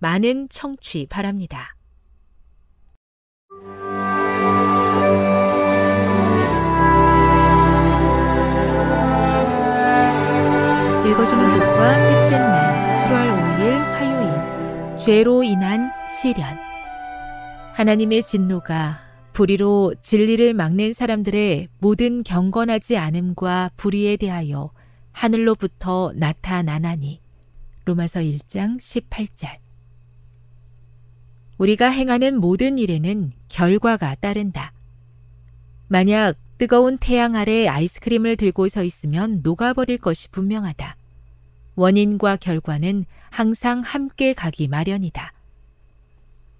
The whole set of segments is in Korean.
많은 청취 바랍니다. 읽어주는 교과 셋째 날 7월 5일 화요일. 죄로 인한 시련. 하나님의 진노가 불의로 진리를 막는 사람들의 모든 경건하지 않음과 불의에 대하여 하늘로부터 나타나나니. 로마서 1장 18절 우리가 행하는 모든 일에는 결과가 따른다. 만약 뜨거운 태양 아래 아이스크림을 들고 서 있으면 녹아버릴 것이 분명하다. 원인과 결과는 항상 함께 가기 마련이다.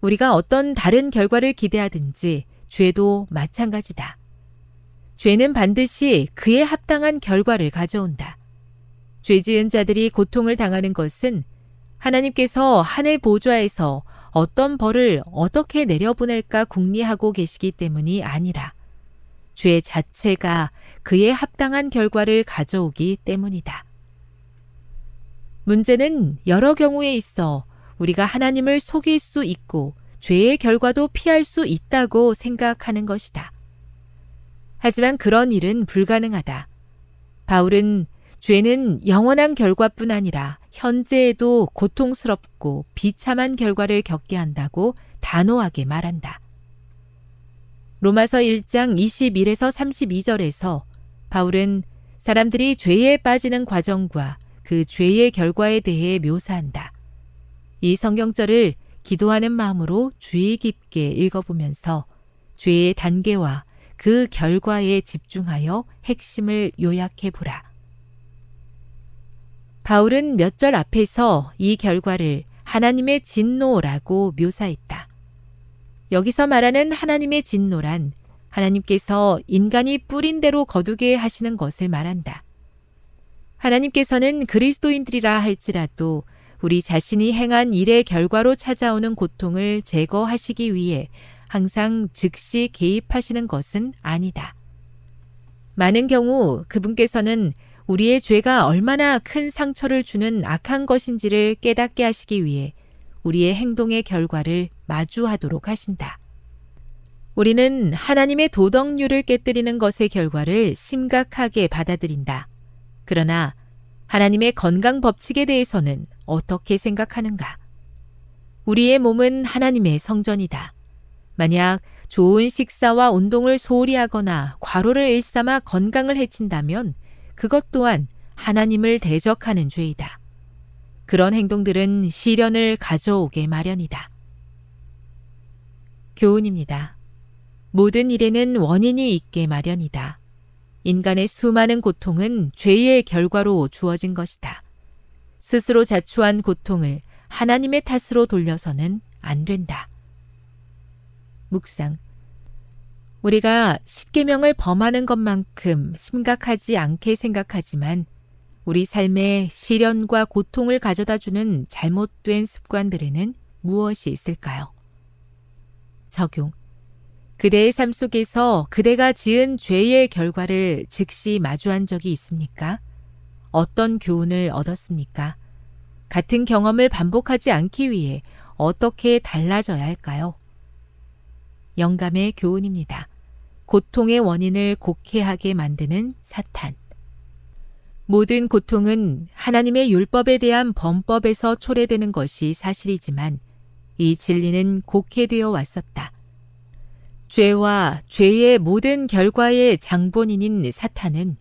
우리가 어떤 다른 결과를 기대하든지 죄도 마찬가지다. 죄는 반드시 그에 합당한 결과를 가져온다. 죄 지은 자들이 고통을 당하는 것은 하나님께서 하늘 보좌에서 어떤 벌을 어떻게 내려보낼까 궁리하고 계시기 때문이 아니라 죄 자체가 그에 합당한 결과를 가져오기 때문이다. 문제는 여러 경우에 있어 우리가 하나님을 속일 수 있고 죄의 결과도 피할 수 있다고 생각하는 것이다. 하지만 그런 일은 불가능하다. 바울은 죄는 영원한 결과뿐 아니라 현재에도 고통스럽고 비참한 결과를 겪게 한다고 단호하게 말한다. 로마서 1장 21에서 32절에서 바울은 사람들이 죄에 빠지는 과정과 그 죄의 결과에 대해 묘사한다. 이 성경절을 기도하는 마음으로 주의 깊게 읽어보면서 죄의 단계와 그 결과에 집중하여 핵심을 요약해 보라. 바울은 몇 절 앞에서 이 결과를 하나님의 진노라고 묘사했다. 여기서 말하는 하나님의 진노란 하나님께서 인간이 뿌린 대로 거두게 하시는 것을 말한다. 하나님께서는 그리스도인들이라 할지라도 우리 자신이 행한 일의 결과로 찾아오는 고통을 제거하시기 위해 항상 즉시 개입하시는 것은 아니다. 많은 경우 그분께서는 우리의 죄가 얼마나 큰 상처를 주는 악한 것인지를 깨닫게 하시기 위해 우리의 행동의 결과를 마주하도록 하신다. 우리는 하나님의 도덕률을 깨뜨리는 것의 결과를 심각하게 받아들인다. 그러나 하나님의 건강 법칙에 대해서는 어떻게 생각하는가? 우리의 몸은 하나님의 성전이다. 만약 좋은 식사와 운동을 소홀히 하거나 과로를 일삼아 건강을 해친다면 그것 또한 하나님을 대적하는 죄이다. 그런 행동들은 시련을 가져오게 마련이다. 교훈입니다. 모든 일에는 원인이 있게 마련이다. 인간의 수많은 고통은 죄의 결과로 주어진 것이다. 스스로 자초한 고통을 하나님의 탓으로 돌려서는 안 된다. 묵상. 우리가 십계명을 범하는 것만큼 심각하지 않게 생각하지만 우리 삶에 시련과 고통을 가져다 주는 잘못된 습관들에는 무엇이 있을까요? 적용. 그대의 삶 속에서 그대가 지은 죄의 결과를 즉시 마주한 적이 있습니까? 어떤 교훈을 얻었습니까? 같은 경험을 반복하지 않기 위해 어떻게 달라져야 할까요? 영감의 교훈입니다. 고통의 원인을 곡해하게 만드는 사탄. 모든 고통은 하나님의 율법에 대한 범법에서 초래되는 것이 사실이지만 이 진리는 곡해되어 왔었다. 죄와 죄의 모든 결과의 장본인인 사탄은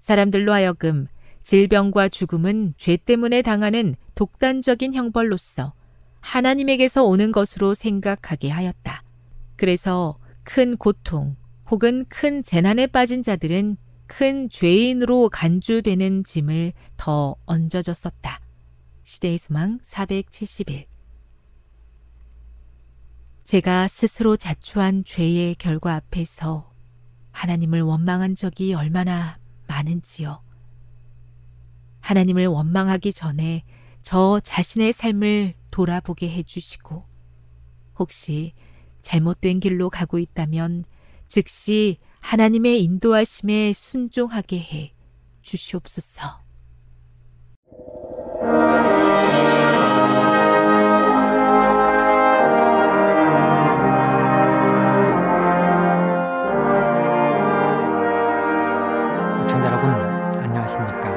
사람들로 하여금 질병과 죽음은 죄 때문에 당하는 독단적인 형벌로서 하나님에게서 오는 것으로 생각하게 하였다. 그래서 큰 고통 혹은 큰 재난에 빠진 자들은 큰 죄인으로 간주되는 짐을 더 얹어줬었다. 시대의 소망 471 제가 스스로 자초한 죄의 결과 앞에서 하나님을 원망한 적이 얼마나 많은지요. 하나님을 원망하기 전에 저 자신의 삶을 돌아보게 해주시고, 혹시 잘못된 길로 가고 있다면 즉시 하나님의 인도하심에 순종하게 해 주시옵소서.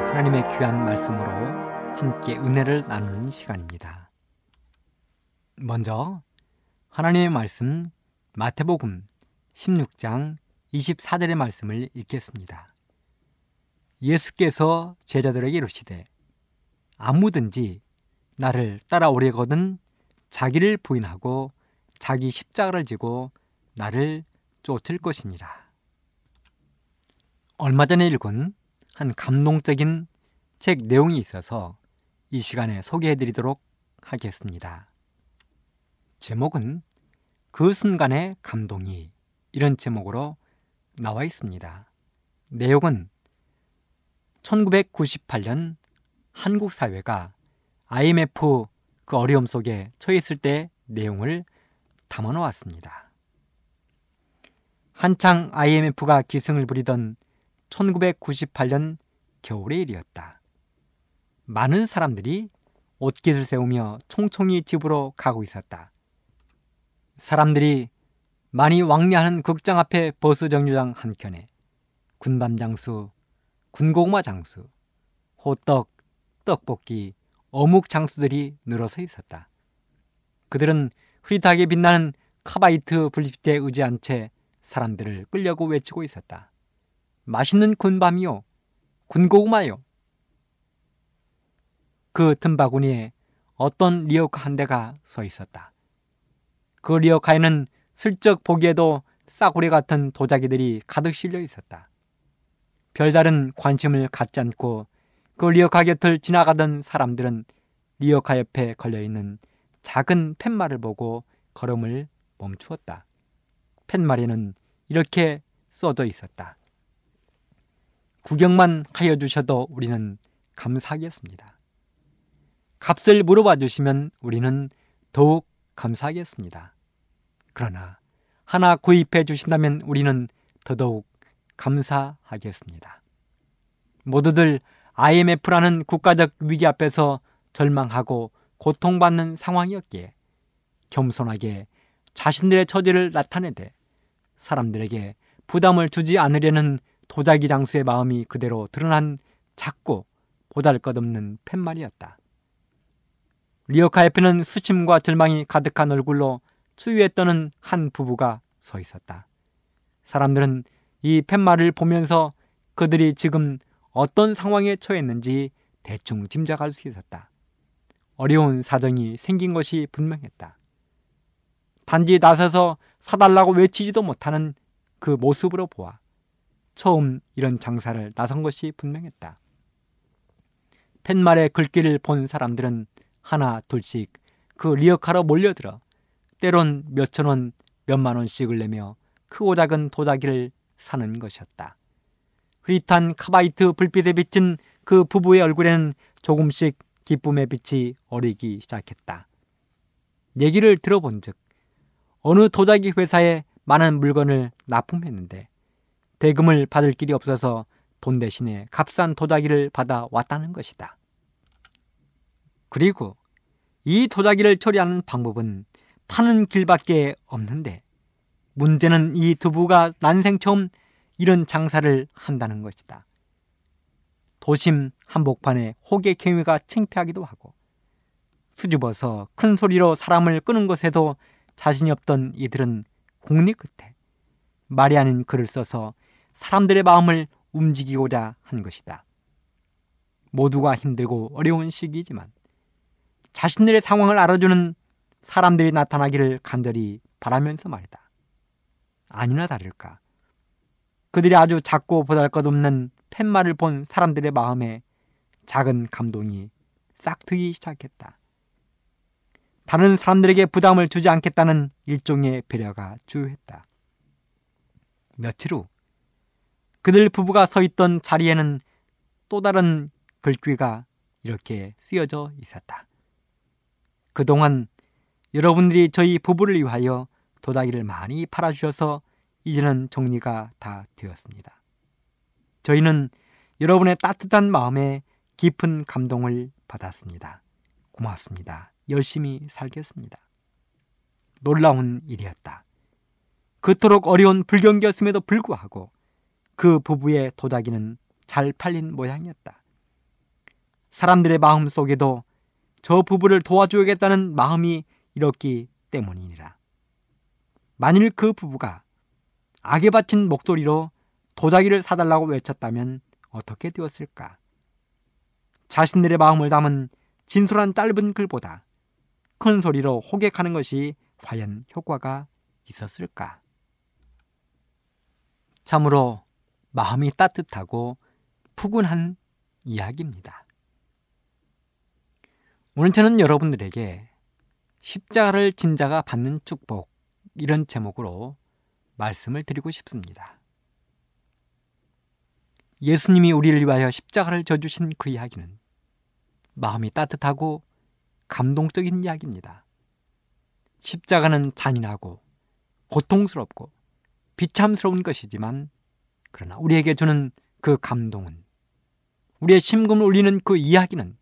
하나님의 귀한 말씀으로 함께 은혜를 나누는 시간입니다. 먼저 하나님의 말씀 마태복음 16장 24절의 말씀을 읽겠습니다. 예수께서 제자들에게 이르시되 아무든지 나를 따라오려거든 자기를 부인하고 자기 십자가를 지고 나를 쫓을 것이니라. 얼마 전에 읽은 한 감동적인 책 내용이 있어서 이 시간에 소개해 드리도록 하겠습니다. 제목은 그 순간의 감동이 이런 제목으로 나와 있습니다. 내용은 1998년 한국 사회가 IMF 그 어려움 속에 처했을 때 내용을 담아 놓았습니다. 한창 IMF가 기승을 부리던 1998년 겨울의 일이었다. 많은 사람들이 옷깃을 세우며 총총히 집으로 가고 있었다. 사람들이 많이 왕래하는 극장 앞에 버스 정류장 한켠에 군밤 장수, 군고구마 장수, 호떡, 떡볶이, 어묵 장수들이 늘어서 있었다. 그들은 흐릿하게 빛나는 카바이트 불빛에 의지한 채 사람들을 끌려고 외치고 있었다. 맛있는 군밤이요. 군고구마요. 그 틈바구니에 어떤 리어카 한 대가 서 있었다. 그 리어카에는 슬쩍 보기에도 싸구려 같은 도자기들이 가득 실려 있었다. 별다른 관심을 갖지 않고 그 리어카 곁을 지나가던 사람들은 리어카 옆에 걸려있는 작은 팻말을 보고 걸음을 멈추었다. 팻말에는 이렇게 써져 있었다. 구경만 하여 주셔도 우리는 감사하겠습니다. 값을 물어봐 주시면 우리는 더욱 감사하겠습니다. 그러나 하나 구입해 주신다면 우리는 더더욱 감사하겠습니다. 모두들 IMF라는 국가적 위기 앞에서 절망하고 고통받는 상황이었기에 겸손하게 자신들의 처지를 나타내되 사람들에게 부담을 주지 않으려는 도자기 장수의 마음이 그대로 드러난 작고 보잘 것 없는 팻말이었다. 리어카 옆에는 수침과 절망이 가득한 얼굴로 추위에 떠는 한 부부가 서 있었다. 사람들은 이 팻말을 보면서 그들이 지금 어떤 상황에 처했는지 대충 짐작할 수 있었다. 어려운 사정이 생긴 것이 분명했다. 단지 나서서 사달라고 외치지도 못하는 그 모습으로 보아 처음 이런 장사를 나선 것이 분명했다. 팻말의 글귀를 본 사람들은 하나 둘씩 그 리어카로 몰려들어 때론 몇천 원, 몇만 원씩을 내며 크고 작은 도자기를 사는 것이었다. 흐릿한 카바이트 불빛에 비친 그 부부의 얼굴에는 조금씩 기쁨의 빛이 어리기 시작했다. 얘기를 들어본 즉, 어느 도자기 회사에 많은 물건을 납품했는데 대금을 받을 길이 없어서 돈 대신에 값싼 도자기를 받아 왔다는 것이다. 그리고 이 도자기를 처리하는 방법은 파는 길밖에 없는데 문제는 이 두부가 난생 처음 이런 장사를 한다는 것이다. 도심 한복판에 호객행위가 창피하기도 하고 수줍어서 큰 소리로 사람을 끄는 것에도 자신이 없던 이들은 공리 끝에 말이 아닌 글을 써서 사람들의 마음을 움직이고자 한 것이다. 모두가 힘들고 어려운 시기지만 자신들의 상황을 알아주는 사람들이 나타나기를 간절히 바라면서 말이다. 아니나 다를까. 그들이 아주 작고 보잘 것 없는 팻말을 본 사람들의 마음에 작은 감동이 싹 트기 시작했다. 다른 사람들에게 부담을 주지 않겠다는 일종의 배려가 주요했다. 며칠 후 그들 부부가 서 있던 자리에는 또 다른 글귀가 이렇게 쓰여져 있었다. 그동안 여러분들이 저희 부부를 위하여 도다기를 많이 팔아주셔서 이제는 정리가 다 되었습니다. 저희는 여러분의 따뜻한 마음에 깊은 감동을 받았습니다. 고맙습니다. 열심히 살겠습니다. 놀라운 일이었다. 그토록 어려운 불경기였음에도 불구하고 그 부부의 도자기는 잘 팔린 모양이었다. 사람들의 마음 속에도 저 부부를 도와주겠다는 마음이 이렇기 때문이니라. 만일 그 부부가 악에 바친 목소리로 도자기를 사달라고 외쳤다면 어떻게 되었을까? 자신들의 마음을 담은 진솔한 짧은 글보다 큰 소리로 호객하는 것이 과연 효과가 있었을까? 참으로 마음이 따뜻하고 푸근한 이야기입니다. 오늘 저는 여러분들에게 십자가를 진 자가 받는 축복 이런 제목으로 말씀을 드리고 싶습니다. 예수님이 우리를 위하여 십자가를 져주신 그 이야기는 마음이 따뜻하고 감동적인 이야기입니다. 십자가는 잔인하고 고통스럽고 비참스러운 것이지만 그러나 우리에게 주는 그 감동은 우리의 심금을 울리는 그 이야기는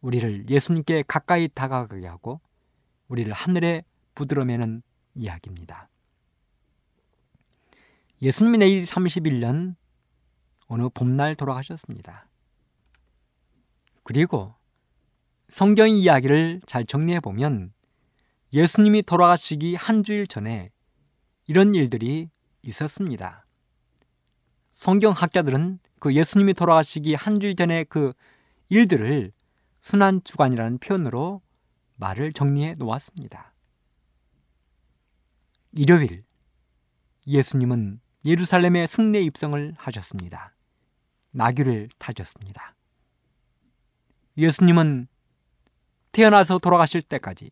우리를 예수님께 가까이 다가가게 하고 우리를 하늘에 부드러매는 이야기입니다. 예수님이 내일 31년 어느 봄날 돌아가셨습니다. 그리고 성경 이야기를 잘 정리해 보면 예수님이 돌아가시기 한 주일 전에 이런 일들이 있었습니다. 성경학자들은 그 예수님이 돌아가시기 한 주일 전에 그 일들을 순환 주간이라는 표현으로 말을 정리해 놓았습니다. 일요일 예수님은 예루살렘에 승례 입성을 하셨습니다. 나귀를 타셨습니다. 예수님은 태어나서 돌아가실 때까지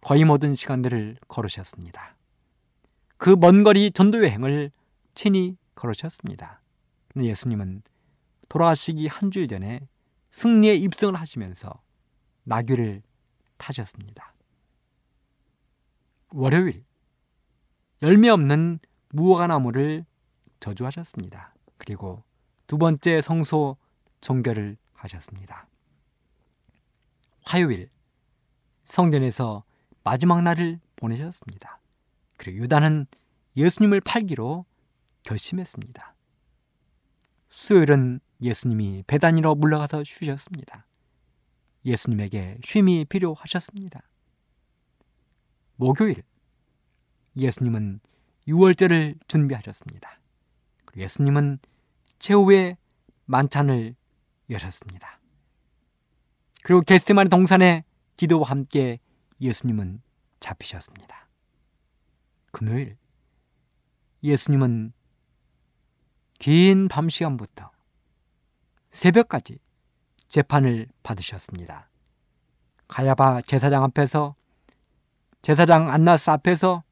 거의 모든 시간들을 걸으셨습니다. 그 먼 거리 전도 여행을 친히 걸으셨습니다. 예수님은 돌아가시기 한 주일 전에 승리에 입성을 하시면서 나귀를 타셨습니다. 월요일 열매 없는 무화과 나무를 저주하셨습니다. 그리고 두 번째 성소 종결을 하셨습니다. 화요일 성전에서 마지막 날을 보내셨습니다. 그리고 유다는 예수님을 팔기로 결심했습니다. 수요일은 예수님이 배단위로 물러가서 쉬셨습니다. 예수님에게 쉼이 필요하셨습니다. 목요일 예수님은 6월절을 준비하셨습니다. 예수님은 최후의 만찬을 여셨습니다. 그리고 겟세마네 동산에 기도와 함께 예수님은 잡히셨습니다. 금요일 예수님은 긴 밤 시간부터 새벽까지 재판을 받으셨습니다. 가야바 제사장 앞에서 제사장 안나스 앞에서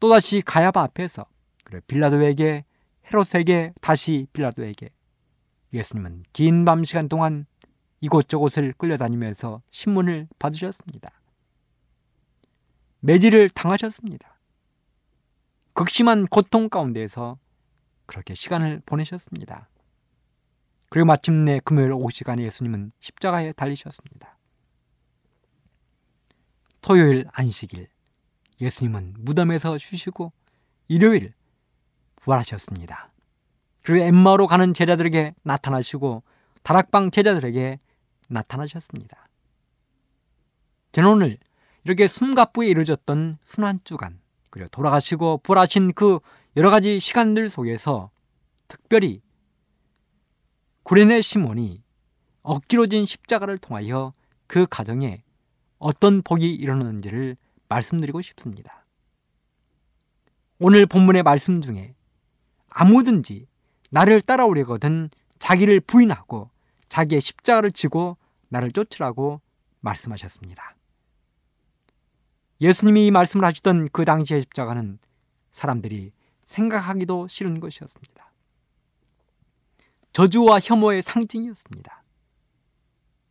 또다시 가야바 앞에서 그리고 빌라도에게 헤롯에게 다시 빌라도에게 예수님은 긴 밤 시간 동안 이곳저곳을 끌려다니면서 신문을 받으셨습니다. 매질을 당하셨습니다. 극심한 고통 가운데에서 그렇게 시간을 보내셨습니다. 그리고 마침내 금요일 오후 시간에 예수님은 십자가에 달리셨습니다. 토요일 안식일 예수님은 무덤에서 쉬시고 일요일 부활하셨습니다. 그리고 엠마로 가는 제자들에게 나타나시고 다락방 제자들에게 나타나셨습니다. 저는 오늘 이렇게 숨가쁘게 이루어졌던 순환주간 그리고 돌아가시고 부활하신 그 여러 가지 시간들 속에서 특별히 구레네 시몬이 억지로 진 십자가를 통하여 그 가정에 어떤 복이 일어났는지를 말씀드리고 싶습니다. 오늘 본문의 말씀 중에 아무든지 나를 따라오려거든 자기를 부인하고 자기의 십자가를 지고 나를 쫓으라고 말씀하셨습니다. 예수님이 이 말씀을 하시던 그 당시의 십자가는 사람들이 생각하기도 싫은 것이었습니다. 저주와 혐오의 상징이었습니다.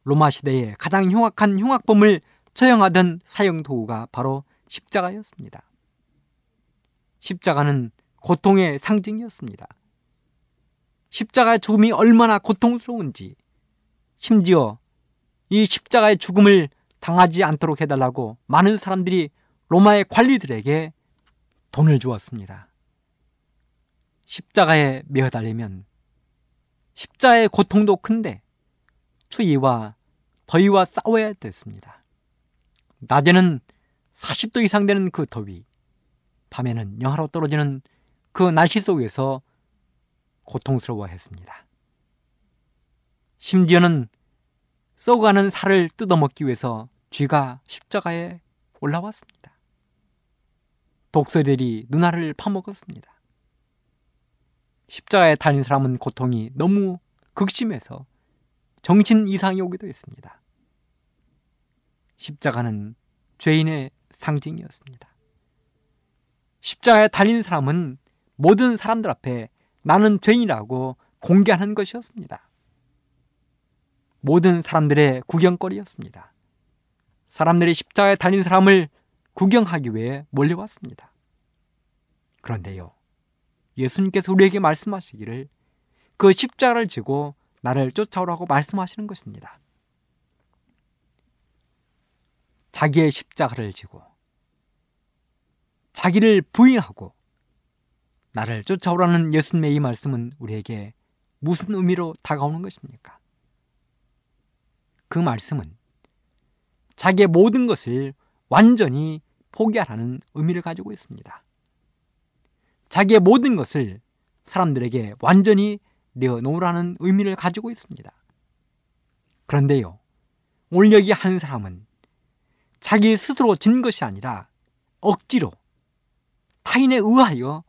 로마 시대의 가장 흉악한 흉악범을 처형하던 사형 도구가 바로 십자가였습니다. 십자가는 고통의 상징이었습니다. 십자가의 죽음이 얼마나 고통스러운지, 심지어 이 십자가의 죽음을 당하지 않도록 해달라고 많은 사람들이 로마의 관리들에게 돈을 주었습니다. 십자가에 매어달리면 십자의 고통도 큰데 추위와 더위와 싸워야 됐습니다. 낮에는 40도 이상 되는 그 더위, 밤에는 영하로 떨어지는 그 날씨 속에서 고통스러워 했습니다. 심지어는 썩어가는 살을 뜯어먹기 위해서 쥐가 십자가에 올라왔습니다. 독서들이 누나를 파먹었습니다. 십자가에 달린 사람은 고통이 너무 극심해서 정신 이상이 오기도 했습니다. 십자가는 죄인의 상징이었습니다. 십자가에 달린 사람은 모든 사람들 앞에 나는 죄인이라고 공개하는 것이었습니다. 모든 사람들의 구경거리였습니다. 사람들이 십자가에 달린 사람을 구경하기 위해 몰려왔습니다. 그런데요, 예수님께서 우리에게 말씀하시기를 그 십자가를 지고 나를 쫓아오라고 말씀하시는 것입니다. 자기의 십자가를 지고 자기를 부인하고 나를 쫓아오라는 예수님의 이 말씀은 우리에게 무슨 의미로 다가오는 것입니까? 그 말씀은 자기의 모든 것을 완전히 포기하라는 의미를 가지고 있습니다. 자기의 모든 것을 사람들에게 완전히 내어놓으라는 의미를 가지고 있습니다. 그런데요, 오늘 여기 한 사람은 자기 스스로 진 것이 아니라 억지로 타인에 의하여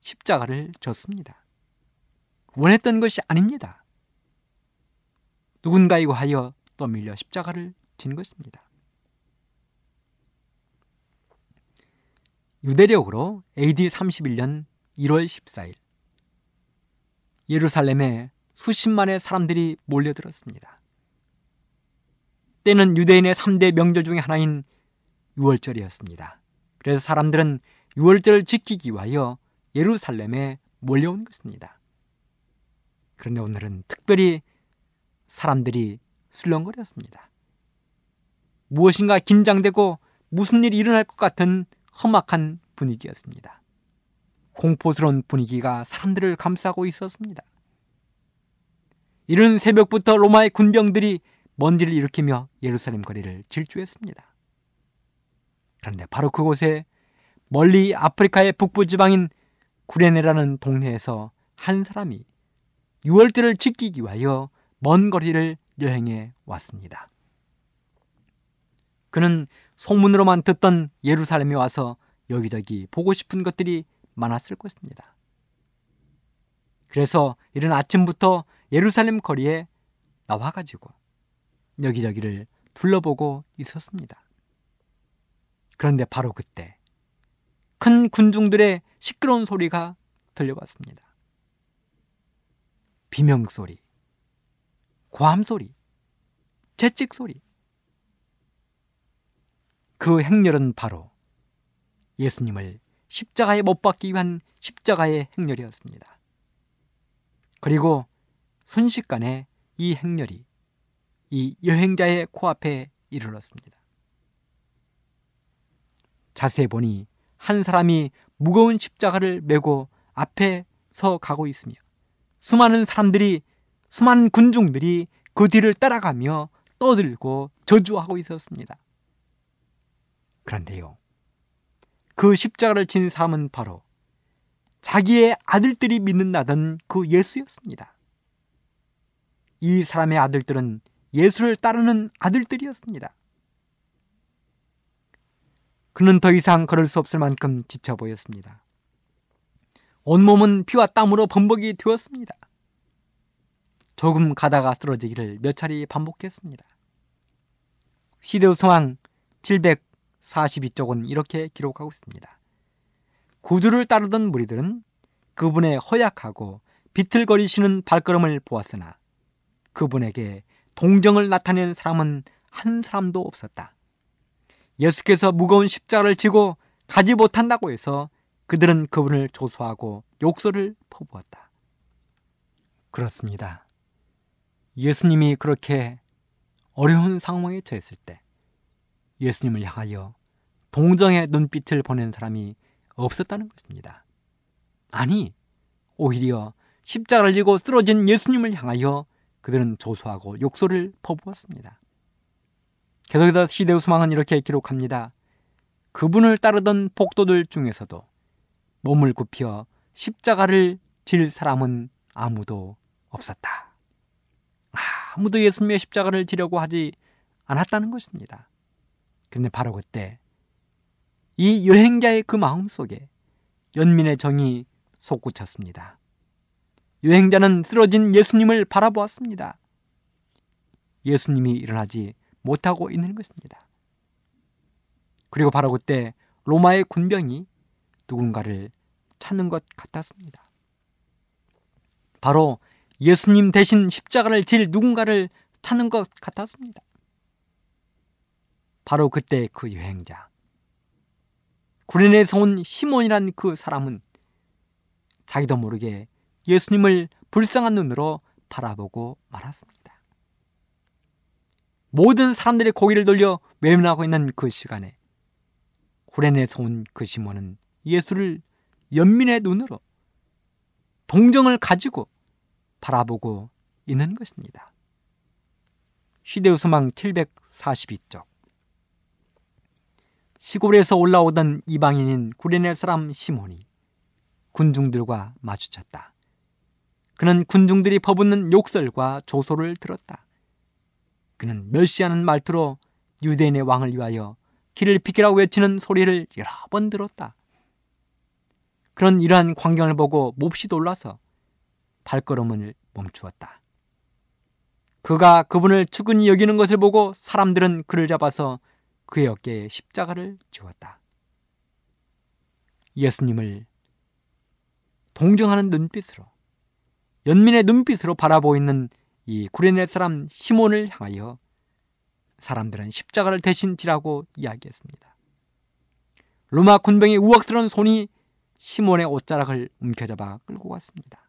십자가를 졌습니다. 원했던 것이 아닙니다. 누군가에 의하여 떠밀려 십자가를 진 것입니다. 유대력으로 AD 31년 1월 14일 예루살렘에 수십만의 사람들이 몰려들었습니다. 때는 유대인의 3대 명절 중의 하나인 6월절이었습니다. 그래서 사람들은 6월절을 지키기 위하여 예루살렘에 몰려온 것입니다. 그런데 오늘은 특별히 사람들이 술렁거렸습니다. 무엇인가 긴장되고 무슨 일이 일어날 것 같은 험악한 분위기였습니다. 공포스러운 분위기가 사람들을 감싸고 있었습니다. 이른 새벽부터 로마의 군병들이 먼지를 일으키며 예루살렘 거리를 질주했습니다. 그런데 바로 그곳에 멀리 아프리카의 북부 지방인 구레네라는 동네에서 한 사람이 6월절을 지키기 위하여 먼 거리를 여행해 왔습니다. 그는 소문으로만 듣던 예루살렘에 와서 여기저기 보고 싶은 것들이 많았을 것입니다. 그래서 이른 아침부터 예루살렘 거리에 나와가지고 여기저기를 둘러보고 있었습니다. 그런데 바로 그때 큰 군중들의 시끄러운 소리가 들려왔습니다. 비명소리, 고함소리, 채찍소리. 그 행렬은 바로 예수님을 십자가에 못 박기 위한 십자가의 행렬이었습니다. 그리고 순식간에 이 행렬이 이 여행자의 코앞에 이르렀습니다. 자세히 보니 한 사람이 무거운 십자가를 메고 앞에 서 가고 있으며 수많은 사람들이 수많은 군중들이 그 뒤를 따라가며 떠들고 저주하고 있었습니다. 그런데요. 그 십자가를 친 삶은 바로 자기의 아들들이 믿는다던 그 예수였습니다. 이 사람의 아들들은 예수를 따르는 아들들이었습니다. 그는 더 이상 걸을 수 없을 만큼 지쳐 보였습니다. 온몸은 피와 땀으로 범벅이 되었습니다. 조금 가다가 쓰러지기를 몇 차례 반복했습니다. 시대우 성황 42쪽은 이렇게 기록하고 있습니다. 구주를 따르던 무리들은 그분의 허약하고 비틀거리시는 발걸음을 보았으나 그분에게 동정을 나타낸 사람은 한 사람도 없었다. 예수께서 무거운 십자를 지고 가지 못한다고 해서 그들은 그분을 조소하고 욕설을 퍼부었다. 그렇습니다. 예수님이 그렇게 어려운 상황에 처했을 때 예수님을 향하여 동정의 눈빛을 보낸 사람이 없었다는 것입니다. 아니, 오히려 십자가를 지고 쓰러진 예수님을 향하여 그들은 조소하고 욕설을 퍼부었습니다. 계속해서 시대우 수망은 이렇게 기록합니다. 그분을 따르던 복도들 중에서도 몸을 굽혀 십자가를 질 사람은 아무도 없었다. 아무도 예수님의 십자가를 지려고 하지 않았다는 것입니다. 그런데 바로 그때 이 여행자의 그 마음 속에 연민의 정이 솟구쳤습니다. 여행자는 쓰러진 예수님을 바라보았습니다. 예수님이 일어나지 못하고 있는 것입니다. 그리고 바로 그때 로마의 군병이 누군가를 찾는 것 같았습니다. 바로 예수님 대신 십자가를 질 누군가를 찾는 것 같았습니다. 바로 그때 그 여행자. 구레네에서 온 시몬이란 그 사람은 자기도 모르게 예수님을 불쌍한 눈으로 바라보고 말았습니다. 모든 사람들이 고개를 돌려 외면하고 있는 그 시간에 구레네에서 온 그 시몬은 예수를 연민의 눈으로 동정을 가지고 바라보고 있는 것입니다. 히데우스망 742쪽 시골에서 올라오던 이방인인 구레네 사람 시몬이 군중들과 마주쳤다. 그는 군중들이 퍼붓는 욕설과 조소를 들었다. 그는 멸시하는 말투로 유대인의 왕을 위하여 길을 비키라고 외치는 소리를 여러 번 들었다. 그런 이러한 광경을 보고 몹시 놀라서 발걸음을 멈추었다. 그가 그분을 측은히 여기는 것을 보고 사람들은 그를 잡아서 그의 어깨에 십자가를 지웠다. 예수님을 동정하는 눈빛으로 연민의 눈빛으로 바라보이는 이 구레네 사람 시몬을 향하여 사람들은 십자가를 대신 지라고 이야기했습니다. 로마 군병의 우악스러운 손이 시몬의 옷자락을 움켜잡아 끌고 갔습니다.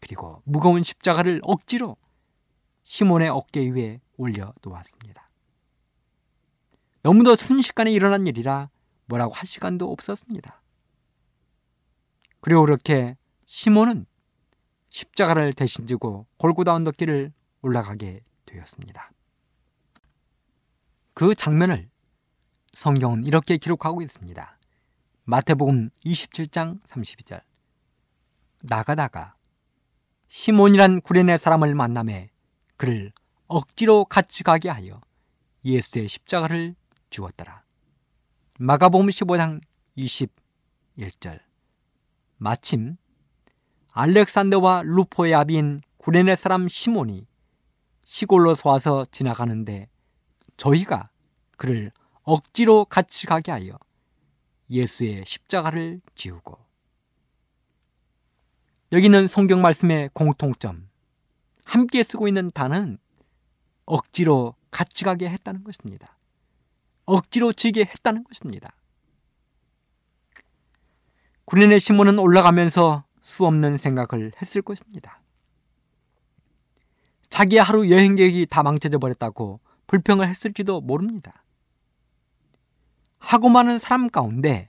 그리고 무거운 십자가를 억지로 시몬의 어깨 위에 올려 놓았습니다. 너무도 순식간에 일어난 일이라 뭐라고 할 시간도 없었습니다. 그리고 그렇게 시몬은 십자가를 대신 지고 골고다 언덕길을 올라가게 되었습니다. 그 장면을 성경은 이렇게 기록하고 있습니다. 마태복음 27장 32절 나가다가 시몬이란 구레네 사람을 만남에 그를 억지로 같이 가게 하여 예수의 십자가를 주었더라. 마가복음 15장 21절. 마침 알렉산더와 루포의 아비인 구레네 사람 시몬이 시골로서 와서 지나가는데 저희가 그를 억지로 같이 가게 하여 예수의 십자가를 지우고 여기는 성경 말씀의 공통점 함께 쓰고 있는 단은 억지로 같이 가게 했다는 것입니다. 억지로 지게 했다는 것입니다. 구레네 시몬은 올라가면서 수없는 생각을 했을 것입니다. 자기의 하루 여행 계획이 다 망쳐져 버렸다고 불평을 했을지도 모릅니다. 하고 많은 사람 가운데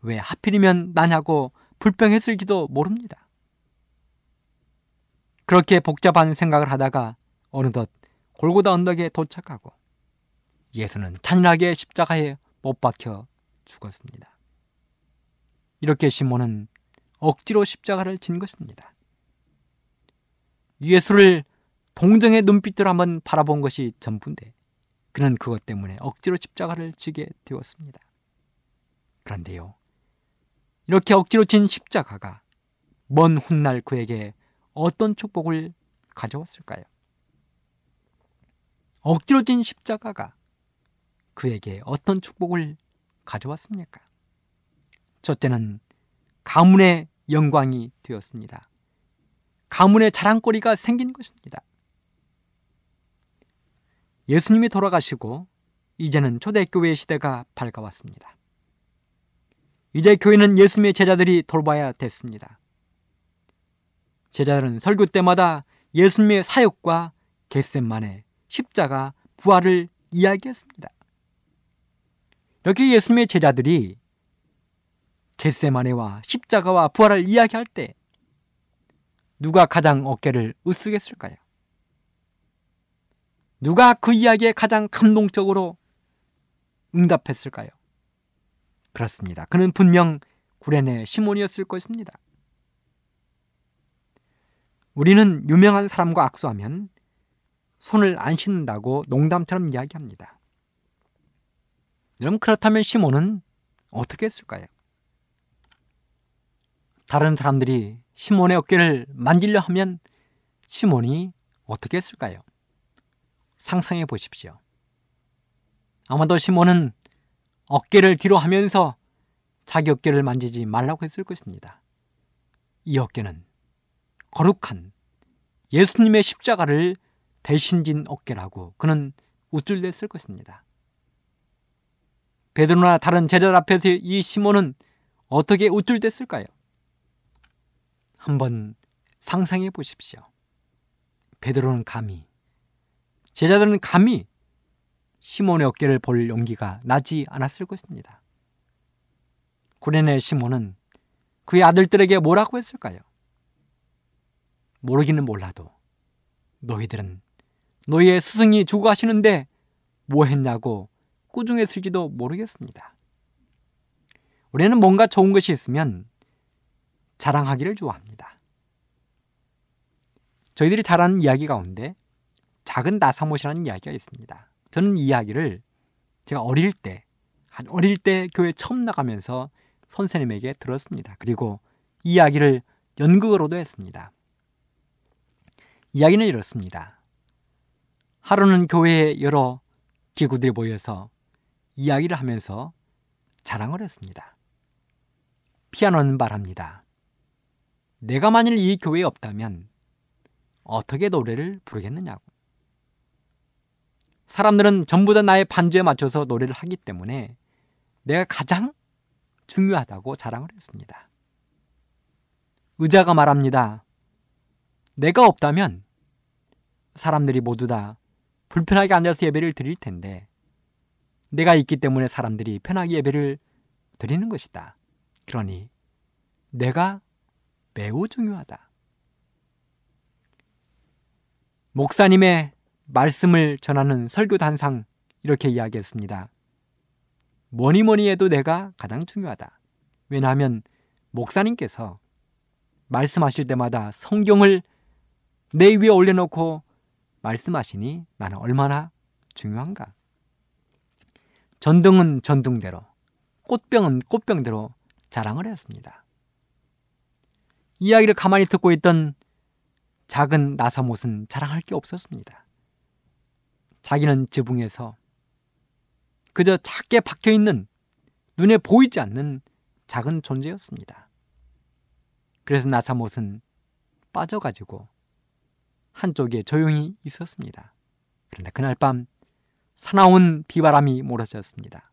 왜 하필이면 나냐고 불평했을지도 모릅니다. 그렇게 복잡한 생각을 하다가 어느덧 골고다 언덕에 도착하고 예수는 잔인하게 십자가에 못 박혀 죽었습니다. 이렇게 시몬은 억지로 십자가를 진 것입니다. 예수를 동정의 눈빛으로 한번 바라본 것이 전부인데 그는 그것 때문에 억지로 십자가를 지게 되었습니다. 그런데요. 이렇게 억지로 진 십자가가 먼 훗날 그에게 어떤 축복을 가져왔을까요? 억지로 진 십자가가 그에게 어떤 축복을 가져왔습니까? 첫째는 가문의 영광이 되었습니다. 가문의 자랑거리가 생긴 것입니다. 예수님이 돌아가시고 이제는 초대교회의 시대가 밝아왔습니다. 이제 교회는 예수님의 제자들이 돌봐야 됐습니다. 제자들은 설교 때마다 예수님의 사역과 겟셋만의 십자가 부활을 이야기했습니다. 이렇게 예수님의 제자들이 겟세마네와 십자가와 부활을 이야기할 때 누가 가장 어깨를 으쓱했을까요? 누가 그 이야기에 가장 감동적으로 응답했을까요? 그렇습니다. 그는 분명 구레네 시몬이었을 것입니다. 우리는 유명한 사람과 악수하면 손을 안 씻는다고 농담처럼 이야기합니다. 여러분 그렇다면 시몬은 어떻게 했을까요? 다른 사람들이 시몬의 어깨를 만지려 하면 시몬이 어떻게 했을까요? 상상해 보십시오. 아마도 시몬은 어깨를 뒤로 하면서 자기 어깨를 만지지 말라고 했을 것입니다. 이 어깨는 거룩한 예수님의 십자가를 대신 진 어깨라고 그는 우쭐댔을 것입니다. 베드로나 다른 제자 앞에서 이 시몬은 어떻게 우쭐댔을까요? 한번 상상해 보십시오. 베드로는 감히 제자들은 감히 시몬의 어깨를 볼 용기가 나지 않았을 것입니다. 구레네 시몬은 그의 아들들에게 뭐라고 했을까요? 모르기는 몰라도 너희들은 너희의 스승이 죽어 가시는데 뭐 했냐고 꾸중했을지도 모르겠습니다. 우리는 뭔가 좋은 것이 있으면 자랑하기를 좋아합니다. 저희들이 잘하는 이야기 가운데 작은 나사못이라는 이야기가 있습니다. 저는 이 이야기를 제가 어릴 때, 한 어릴 때 교회 처음 나가면서 선생님에게 들었습니다. 그리고 이 이야기를 연극으로도 했습니다. 이야기는 이렇습니다. 하루는 교회에 여러 기구들이 모여서 이야기를 하면서 자랑을 했습니다. 피아노는 말합니다. 내가 만일 이 교회에 없다면 어떻게 노래를 부르겠느냐고. 사람들은 전부 다 나의 반주에 맞춰서 노래를 하기 때문에 내가 가장 중요하다고 자랑을 했습니다. 의자가 말합니다. 내가 없다면 사람들이 모두 다 불편하게 앉아서 예배를 드릴 텐데 내가 있기 때문에 사람들이 편하게 예배를 드리는 것이다. 그러니 내가 매우 중요하다. 목사님의 말씀을 전하는 설교 단상 이렇게 이야기했습니다. 뭐니 뭐니 해도 내가 가장 중요하다. 왜냐하면 목사님께서 말씀하실 때마다 성경을 내 위에 올려놓고 말씀하시니 나는 얼마나 중요한가. 전등은 전등대로, 꽃병은 꽃병대로 자랑을 했습니다. 이야기를 가만히 듣고 있던 작은 나사못은 자랑할 게 없었습니다. 자기는 지붕에서 그저 작게 박혀 있는 눈에 보이지 않는 작은 존재였습니다. 그래서 나사못은 빠져가지고 한쪽에 조용히 있었습니다. 그런데 그날 밤 사나운 비바람이 몰아쳤습니다.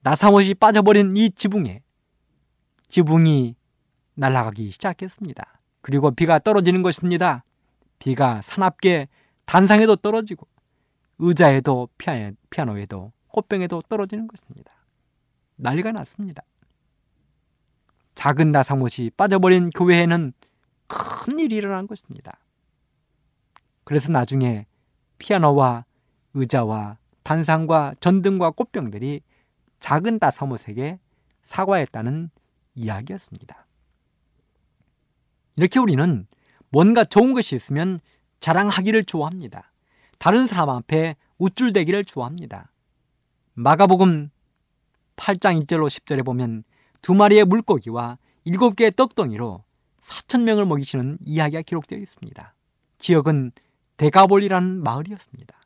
나사못이 빠져버린 이 지붕에 지붕이 날아가기 시작했습니다. 그리고 비가 떨어지는 것입니다. 비가 사납게 단상에도 떨어지고 의자에도 피아노에도 꽃병에도 떨어지는 것입니다. 난리가 났습니다. 작은 나사못이 빠져버린 교회에는 큰 일이 일어난 것입니다. 그래서 나중에 피아노와 의자와 단상과 전등과 꽃병들이 작은 나사못에게 사과했다는 이야기였습니다. 이렇게 우리는 뭔가 좋은 것이 있으면 자랑하기를 좋아합니다. 다른 사람 앞에 우쭐대기를 좋아합니다. 마가복음 8장 1절로 10절에 보면 두 마리의 물고기와 일곱 개의 떡덩이로 4천 명을 먹이시는 이야기가 기록되어 있습니다. 지역은 데가볼이라는 마을이었습니다.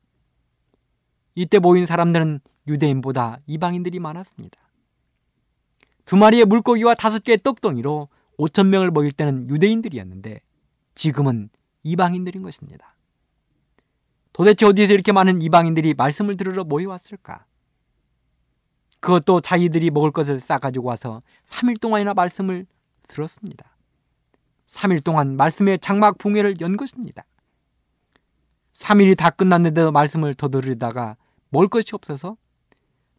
이때 모인 사람들은 유대인보다 이방인들이 많았습니다. 두 마리의 물고기와 다섯 개의 떡덩이로 5천 명을 먹일 때는 유대인들이었는데 지금은 이방인들인 것입니다. 도대체 어디에서 이렇게 많은 이방인들이 말씀을 들으러 모여왔을까? 그것도 자기들이 먹을 것을 싸가지고 와서 3일 동안이나 말씀을 들었습니다. 3일 동안 말씀의 장막 붕회를 연 것입니다. 3일이 다 끝났는데도 말씀을 더 들으다가 먹을 것이 없어서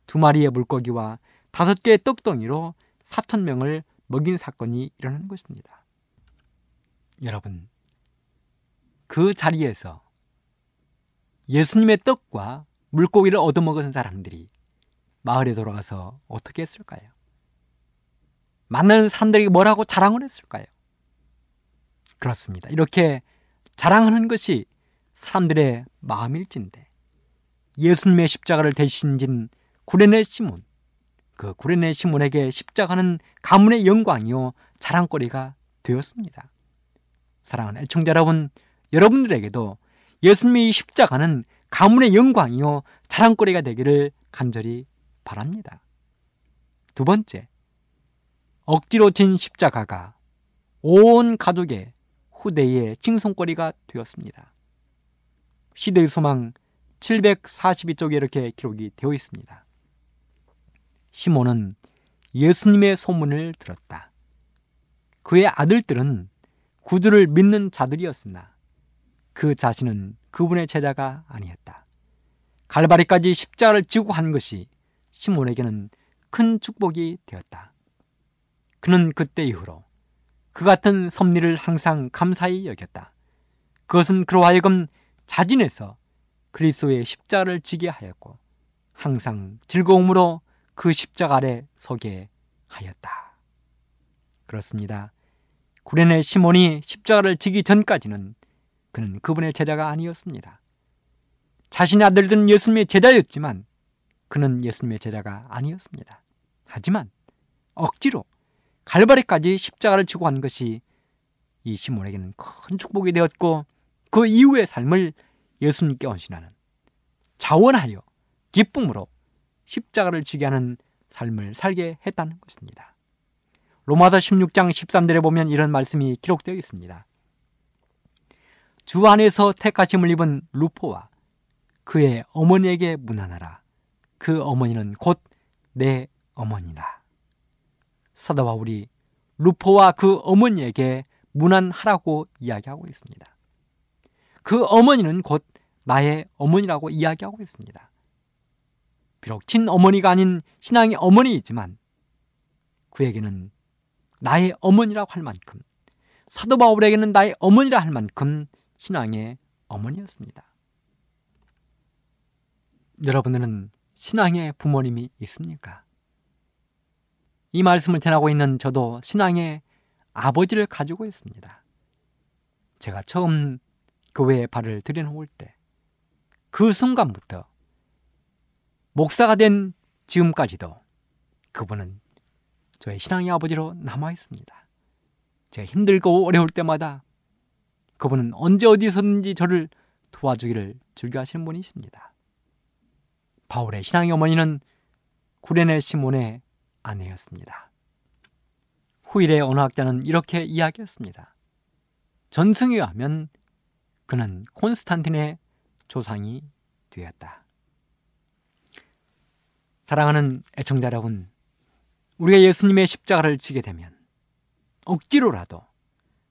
두 마리의 물고기와 다섯 개의 떡덩이로 4천 명을 먹인 사건이 일어나는 것입니다. 여러분, 그 자리에서 예수님의 떡과 물고기를 얻어먹은 사람들이 마을에 돌아가서 어떻게 했을까요? 만나는 사람들에게 뭐라고 자랑을 했을까요? 그렇습니다. 이렇게 자랑하는 것이 사람들의 마음일진데 예수님의 십자가를 대신 진 구레네 시몬 그 구레네 시몬에게 십자가는 가문의 영광이요 자랑거리가 되었습니다. 사랑하는 애청자 여러분, 여러분들에게도 예수님의 십자가는 가문의 영광이요 자랑거리가 되기를 간절히 바랍니다. 두 번째, 억지로 진 십자가가 온 가족의 후대의 칭송거리가 되었습니다. 시대의 소망 742쪽에 이렇게 기록이 되어 있습니다. 시몬은 예수님의 소문을 들었다. 그의 아들들은 구주를 믿는 자들이었으나 그 자신은 그분의 제자가 아니었다. 갈바리까지 십자가를 지고 한 것이 시몬에게는 큰 축복이 되었다. 그는 그때 이후로 그 같은 섭리를 항상 감사히 여겼다. 그것은 그로 하여금 자진해서 그리스도의 십자가를 지게 하였고 항상 즐거움으로 그 십자가 아래 서게 하였다. 그렇습니다. 구레네 시몬이 십자가를 지기 전까지는 그는 그분의 제자가 아니었습니다. 자신의 아들들은 예수님의 제자였지만 그는 예수님의 제자가 아니었습니다. 하지만 억지로 갈바리까지 십자가를 지고 간 것이 이 시몬에게는 큰 축복이 되었고 그 이후의 삶을 예수님께 헌신하는 자원하여 기쁨으로 십자가를 지게 하는 삶을 살게 했다는 것입니다. 로마서 16장 13절에 보면 이런 말씀이 기록되어 있습니다. 주 안에서 택하심을 입은 루포와 그의 어머니에게 문안하라. 그 어머니는 곧 내 어머니라. 사도 바울이 루포와 그 어머니에게 문안하라고 이야기하고 있습니다. 그 어머니는 곧 나의 어머니라고 이야기하고 있습니다. 비록 친어머니가 아닌 신앙의 어머니이지만 그에게는 나의 어머니라고 할 만큼 사도 바울에게는 나의 어머니라 할 만큼 신앙의 어머니였습니다. 여러분들은 신앙의 부모님이 있습니까? 이 말씀을 전하고 있는 저도 신앙의 아버지를 가지고 있습니다. 제가 처음 교회에 발을 들여놓을 때, 그 순간부터 목사가 된 지금까지도 그분은 저의 신앙의 아버지로 남아 있습니다. 제가 힘들고 어려울 때마다 그분은 언제 어디서든지 저를 도와주기를 즐겨하시는 분이십니다. 바울의 신앙의 어머니는 구레네 시몬의 아내였습니다. 후일의 언어학자는 이렇게 이야기했습니다. 전승에 의하면 그는 콘스탄틴의 조상이 되었다. 사랑하는 애청자 여러분, 우리가 예수님의 십자가를 지게 되면 억지로라도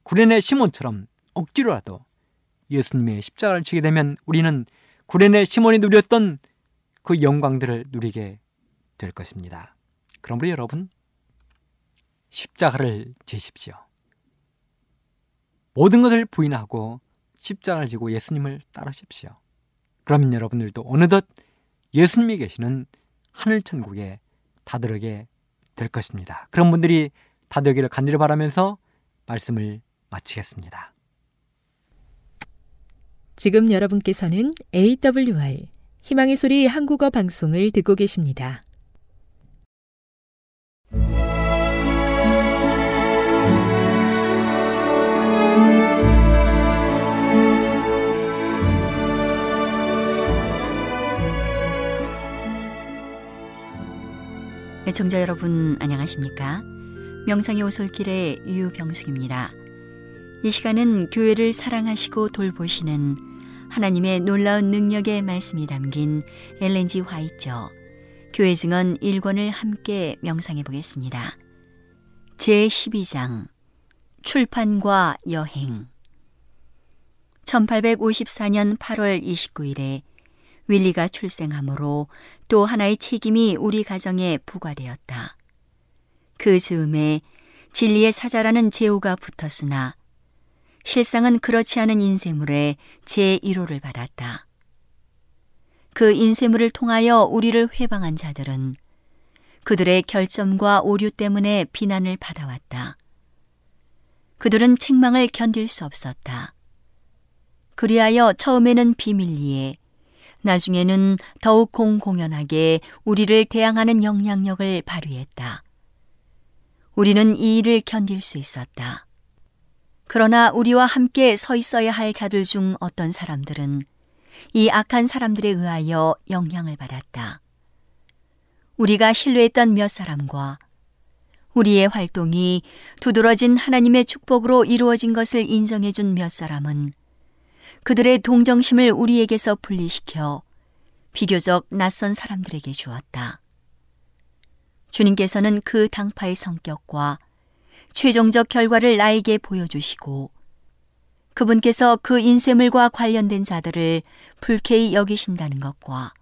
구레네 시몬처럼 억지로라도 예수님의 십자가를 지게 되면 우리는 구레네 시몬이 누렸던 그 영광들을 누리게 될 것입니다. 그러므로 여러분 십자가를 지십시오. 모든 것을 부인하고 십자가를 지고 예수님을 따르십시오. 그러면 여러분들도 어느덧 예수님이 계시는 하늘 천국에 다들게 될 것입니다. 그런 분들이 다되기를 간절히 바라면서 말씀을 마치겠습니다. 지금 여러분께서는 AWR 희망의 소리 한국어 방송을 듣고 계십니다. 애청자 여러분 안녕하십니까? 명상의 오솔길의 유병숙입니다. 이 시간은 교회를 사랑하시고 돌보시는 하나님의 놀라운 능력의 말씀이 담긴 엘렌지 화이처 교회 증언 1권을 함께 명상해 보겠습니다. 제12장 출판과 여행 1854년 8월 29일에 윌리가 출생하므로 또 하나의 책임이 우리 가정에 부과되었다. 그 즈음에 진리의 사자라는 제호가 붙었으나 실상은 그렇지 않은 인쇄물에 제1호를 받았다. 그 인쇄물을 통하여 우리를 회방한 자들은 그들의 결점과 오류 때문에 비난을 받아왔다. 그들은 책망을 견딜 수 없었다. 그리하여 처음에는 비밀리에 나중에는 더욱 공공연하게 우리를 대항하는 영향력을 발휘했다. 우리는 이 일을 견딜 수 있었다. 그러나 우리와 함께 서 있어야 할 자들 중 어떤 사람들은 이 악한 사람들에 의하여 영향을 받았다. 우리가 신뢰했던 몇 사람과 우리의 활동이 두드러진 하나님의 축복으로 이루어진 것을 인정해준 몇 사람은 그들의 동정심을 우리에게서 분리시켜 비교적 낯선 사람들에게 주었다. 주님께서는 그 당파의 성격과 최종적 결과를 나에게 보여주시고 그분께서 그 인쇄물과 관련된 자들을 불쾌히 여기신다는 것과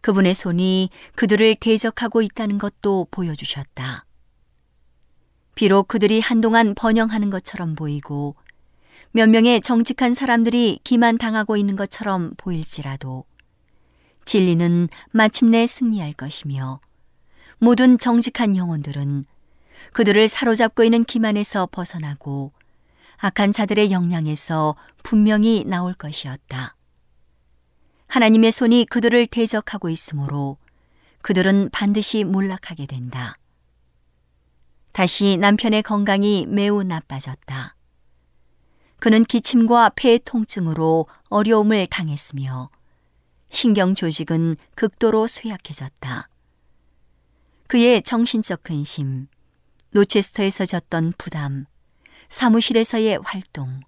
그분의 손이 그들을 대적하고 있다는 것도 보여주셨다. 비록 그들이 한동안 번영하는 것처럼 보이고 몇 명의 정직한 사람들이 기만당하고 있는 것처럼 보일지라도 진리는 마침내 승리할 것이며 모든 정직한 영혼들은 그들을 사로잡고 있는 기만에서 벗어나고 악한 자들의 영향에서 분명히 나올 것이었다. 하나님의 손이 그들을 대적하고 있으므로 그들은 반드시 몰락하게 된다. 다시 남편의 건강이 매우 나빠졌다. 그는 기침과 폐 통증으로 어려움을 당했으며 신경 조직은 극도로 쇠약해졌다. 그의 정신적 근심, 로체스터에서 졌던 부담, 사무실에서의 활동,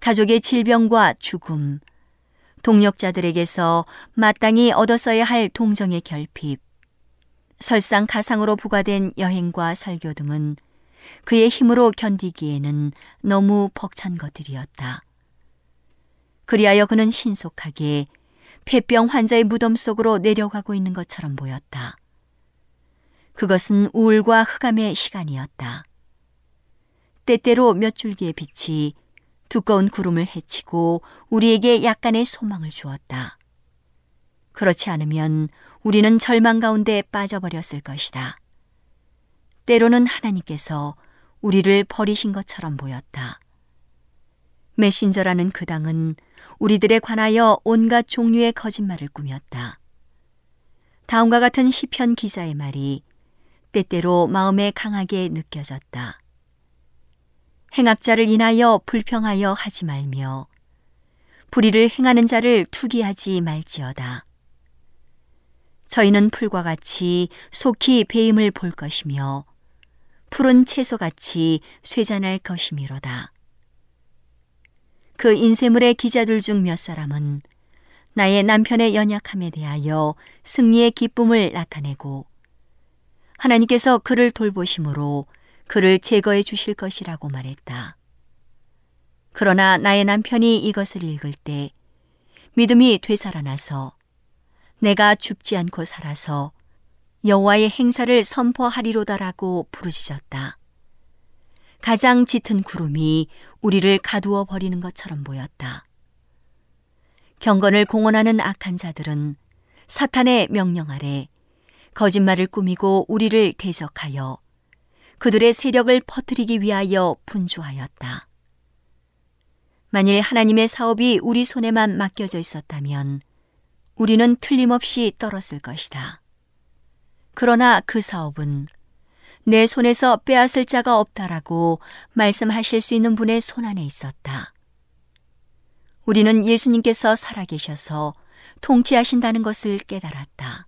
가족의 질병과 죽음, 동력자들에게서 마땅히 얻었어야 할 동정의 결핍, 설상 가상으로 부과된 여행과 설교 등은 그의 힘으로 견디기에는 너무 벅찬 것들이었다. 그리하여 그는 신속하게 폐병 환자의 무덤 속으로 내려가고 있는 것처럼 보였다. 그것은 우울과 흑암의 시간이었다. 때때로 몇 줄기의 빛이 두꺼운 구름을 헤치고 우리에게 약간의 소망을 주었다. 그렇지 않으면 우리는 절망 가운데 빠져버렸을 것이다. 때로는 하나님께서 우리를 버리신 것처럼 보였다. 메신저라는 그 당은 우리들에 관하여 온갖 종류의 거짓말을 꾸몄다. 다음과 같은 시편 기자의 말이 때때로 마음에 강하게 느껴졌다. 행악자를 인하여 불평하여 하지 말며 불의를 행하는 자를 투기하지 말지어다. 저희는 풀과 같이 속히 배임을 볼 것이며 푸른 채소같이 쇠잔할 것이미로다. 그 인쇄물의 기자들 중 몇 사람은 나의 남편의 연약함에 대하여 승리의 기쁨을 나타내고 하나님께서 그를 돌보심으로 그를 제거해 주실 것이라고 말했다. 그러나 나의 남편이 이것을 읽을 때 믿음이 되살아나서 내가 죽지 않고 살아서 여호와의 행사를 선포하리로다라고 부르짖었다. 가장 짙은 구름이 우리를 가두어 버리는 것처럼 보였다. 경건을 공언하는 악한 자들은 사탄의 명령 아래 거짓말을 꾸미고 우리를 대적하여 그들의 세력을 퍼뜨리기 위하여 분주하였다. 만일 하나님의 사업이 우리 손에만 맡겨져 있었다면 우리는 틀림없이 떨었을 것이다. 그러나 그 사업은 내 손에서 빼앗을 자가 없다라고 말씀하실 수 있는 분의 손 안에 있었다. 우리는 예수님께서 살아계셔서 통치하신다는 것을 깨달았다.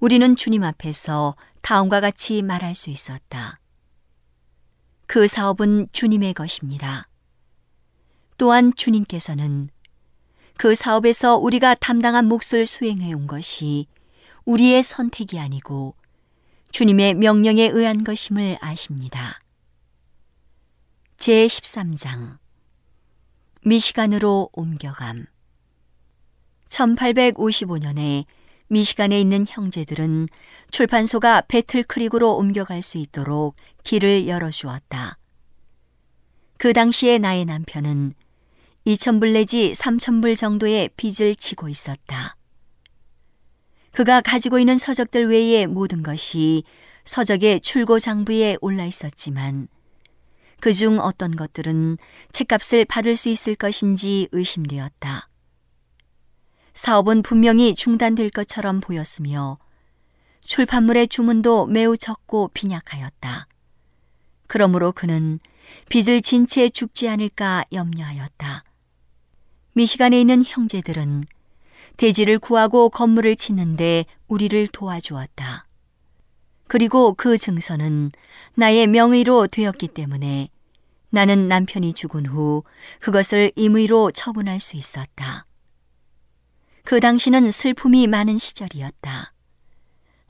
우리는 주님 앞에서 다음과 같이 말할 수 있었다. 그 사업은 주님의 것입니다. 또한 주님께서는 그 사업에서 우리가 담당한 몫을 수행해 온 것이 우리의 선택이 아니고 주님의 명령에 의한 것임을 아십니다. 제 13장 미시간으로 옮겨감 1855년에 미시간에 있는 형제들은 출판소가 배틀크릭으로 옮겨갈 수 있도록 길을 열어주었다. 그 당시에 나의 남편은 2천불 내지 3천불 정도의 빚을 지고 있었다. 그가 가지고 있는 서적들 외의 모든 것이 서적의 출고 장부에 올라 있었지만 그 중 어떤 것들은 책값을 받을 수 있을 것인지 의심되었다. 사업은 분명히 중단될 것처럼 보였으며 출판물의 주문도 매우 적고 빈약하였다. 그러므로 그는 빚을 진 채 죽지 않을까 염려하였다. 미시간에 있는 형제들은 대지를 구하고 건물을 짓는데 우리를 도와주었다. 그리고 그 증서는 나의 명의로 되었기 때문에 나는 남편이 죽은 후 그것을 임의로 처분할 수 있었다. 그 당시는 슬픔이 많은 시절이었다.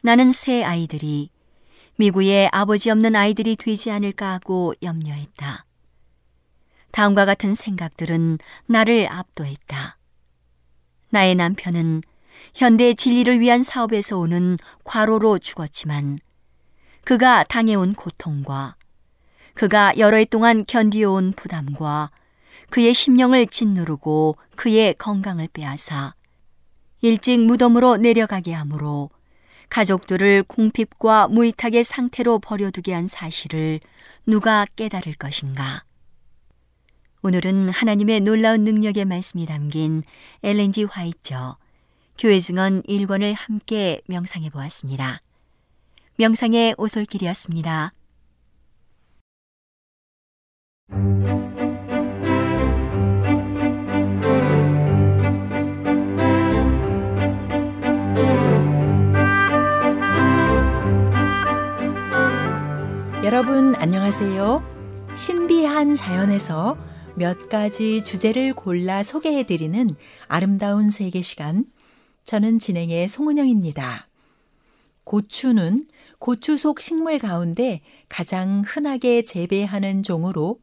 나는 새 아이들이 미국의 아버지 없는 아이들이 되지 않을까 하고 염려했다. 다음과 같은 생각들은 나를 압도했다. 나의 남편은 현대 진리를 위한 사업에서 오는 과로로 죽었지만 그가 당해온 고통과 그가 여러 해 동안 견디어온 부담과 그의 심령을 짓누르고 그의 건강을 빼앗아 일찍 무덤으로 내려가게 하므로 가족들을 궁핍과 무의탁의 상태로 버려두게 한 사실을 누가 깨달을 것인가. 오늘은 하나님의 놀라운 능력의 말씀이 담긴 엘렌지 화이처 교회 증언 1권을 함께 명상해 보았습니다. 명상의 오솔길이었습니다. 여러분 안녕하세요. 신비한 자연에서 몇 가지 주제를 골라 소개해드리는 아름다운 세계 시간. 저는 진행의 송은영입니다. 고추는 고추 속 식물 가운데 가장 흔하게 재배하는 종으로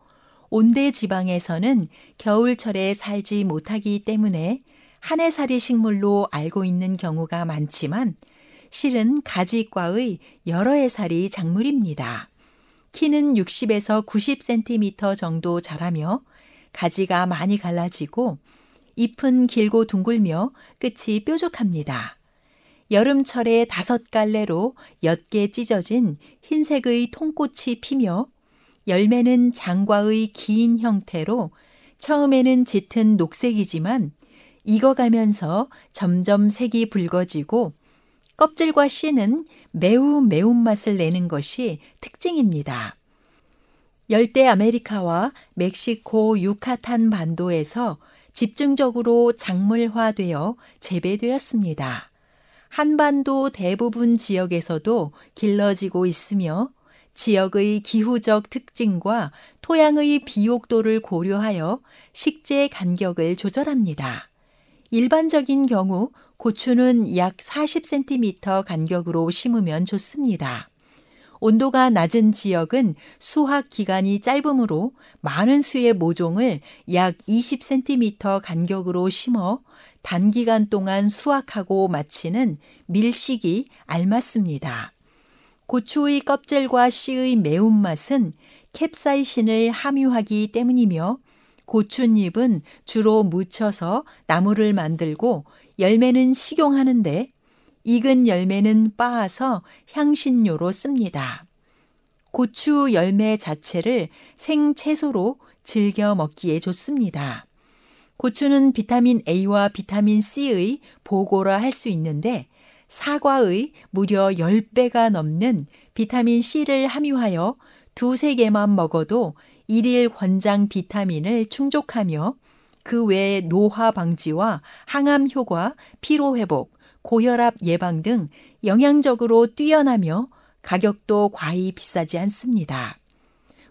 온대 지방에서는 겨울철에 살지 못하기 때문에 한해살이 식물로 알고 있는 경우가 많지만 실은 가지과의 여러 해살이 작물입니다. 키는 60에서 90cm 정도 자라며 가지가 많이 갈라지고 잎은 길고 둥글며 끝이 뾰족합니다. 여름철에 다섯 갈래로 옅게 찢어진 흰색의 통꽃이 피며 열매는 장과의 긴 형태로 처음에는 짙은 녹색이지만 익어가면서 점점 색이 붉어지고 껍질과 씨는 매우 매운맛을 내는 것이 특징입니다. 열대 아메리카와 멕시코 유카탄 반도에서 집중적으로 작물화되어 재배되었습니다. 한반도 대부분 지역에서도 길러지고 있으며 지역의 기후적 특징과 토양의 비옥도를 고려하여 식재 간격을 조절합니다. 일반적인 경우 고추는 약 40cm 간격으로 심으면 좋습니다. 온도가 낮은 지역은 수확 기간이 짧으므로 많은 수의 모종을 약 20cm 간격으로 심어 단기간 동안 수확하고 마치는 밀식이 알맞습니다. 고추의 껍질과 씨의 매운맛은 캡사이신을 함유하기 때문이며 고추잎은 주로 묻혀서 나물을 만들고 열매는 식용하는데 익은 열매는 빻아서 향신료로 씁니다. 고추 열매 자체를 생채소로 즐겨 먹기에 좋습니다. 고추는 비타민 A와 비타민 C의 보고라 할 수 있는데 사과의 무려 10배가 넘는 비타민 C를 함유하여 두세 개만 먹어도 일일 권장 비타민을 충족하며 그 외에 노화 방지와 항암 효과, 피로 회복, 고혈압 예방 등 영양적으로 뛰어나며 가격도 과히 비싸지 않습니다.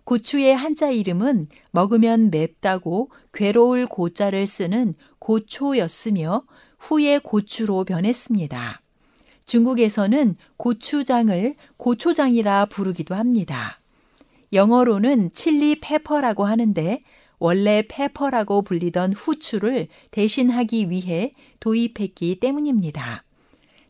고추의 한자 이름은 먹으면 맵다고 괴로울 고자를 쓰는 고초였으며 후에 고추로 변했습니다. 중국에서는 고추장을 고초장이라 부르기도 합니다. 영어로는 칠리 페퍼라고 하는데 원래 페퍼라고 불리던 후추를 대신하기 위해 도입했기 때문입니다.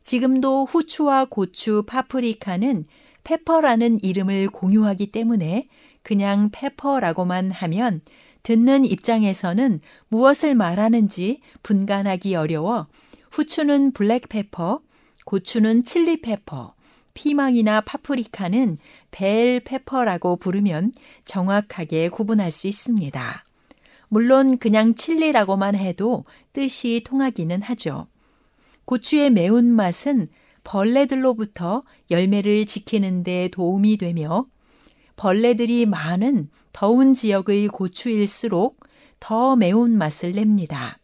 지금도 후추와 고추, 파프리카는 페퍼라는 이름을 공유하기 때문에 그냥 페퍼라고만 하면 듣는 입장에서는 무엇을 말하는지 분간하기 어려워 후추는 블랙페퍼, 고추는 칠리페퍼, 피망이나 파프리카는 벨 페퍼라고 부르면 정확하게 구분할 수 있습니다. 물론 그냥 칠리라고만 해도 뜻이 통하기는 하죠. 고추의 매운맛은 벌레들로부터 열매를 지키는 데 도움이 되며 벌레들이 많은 더운 지역의 고추일수록 더 매운 맛을 냅니다.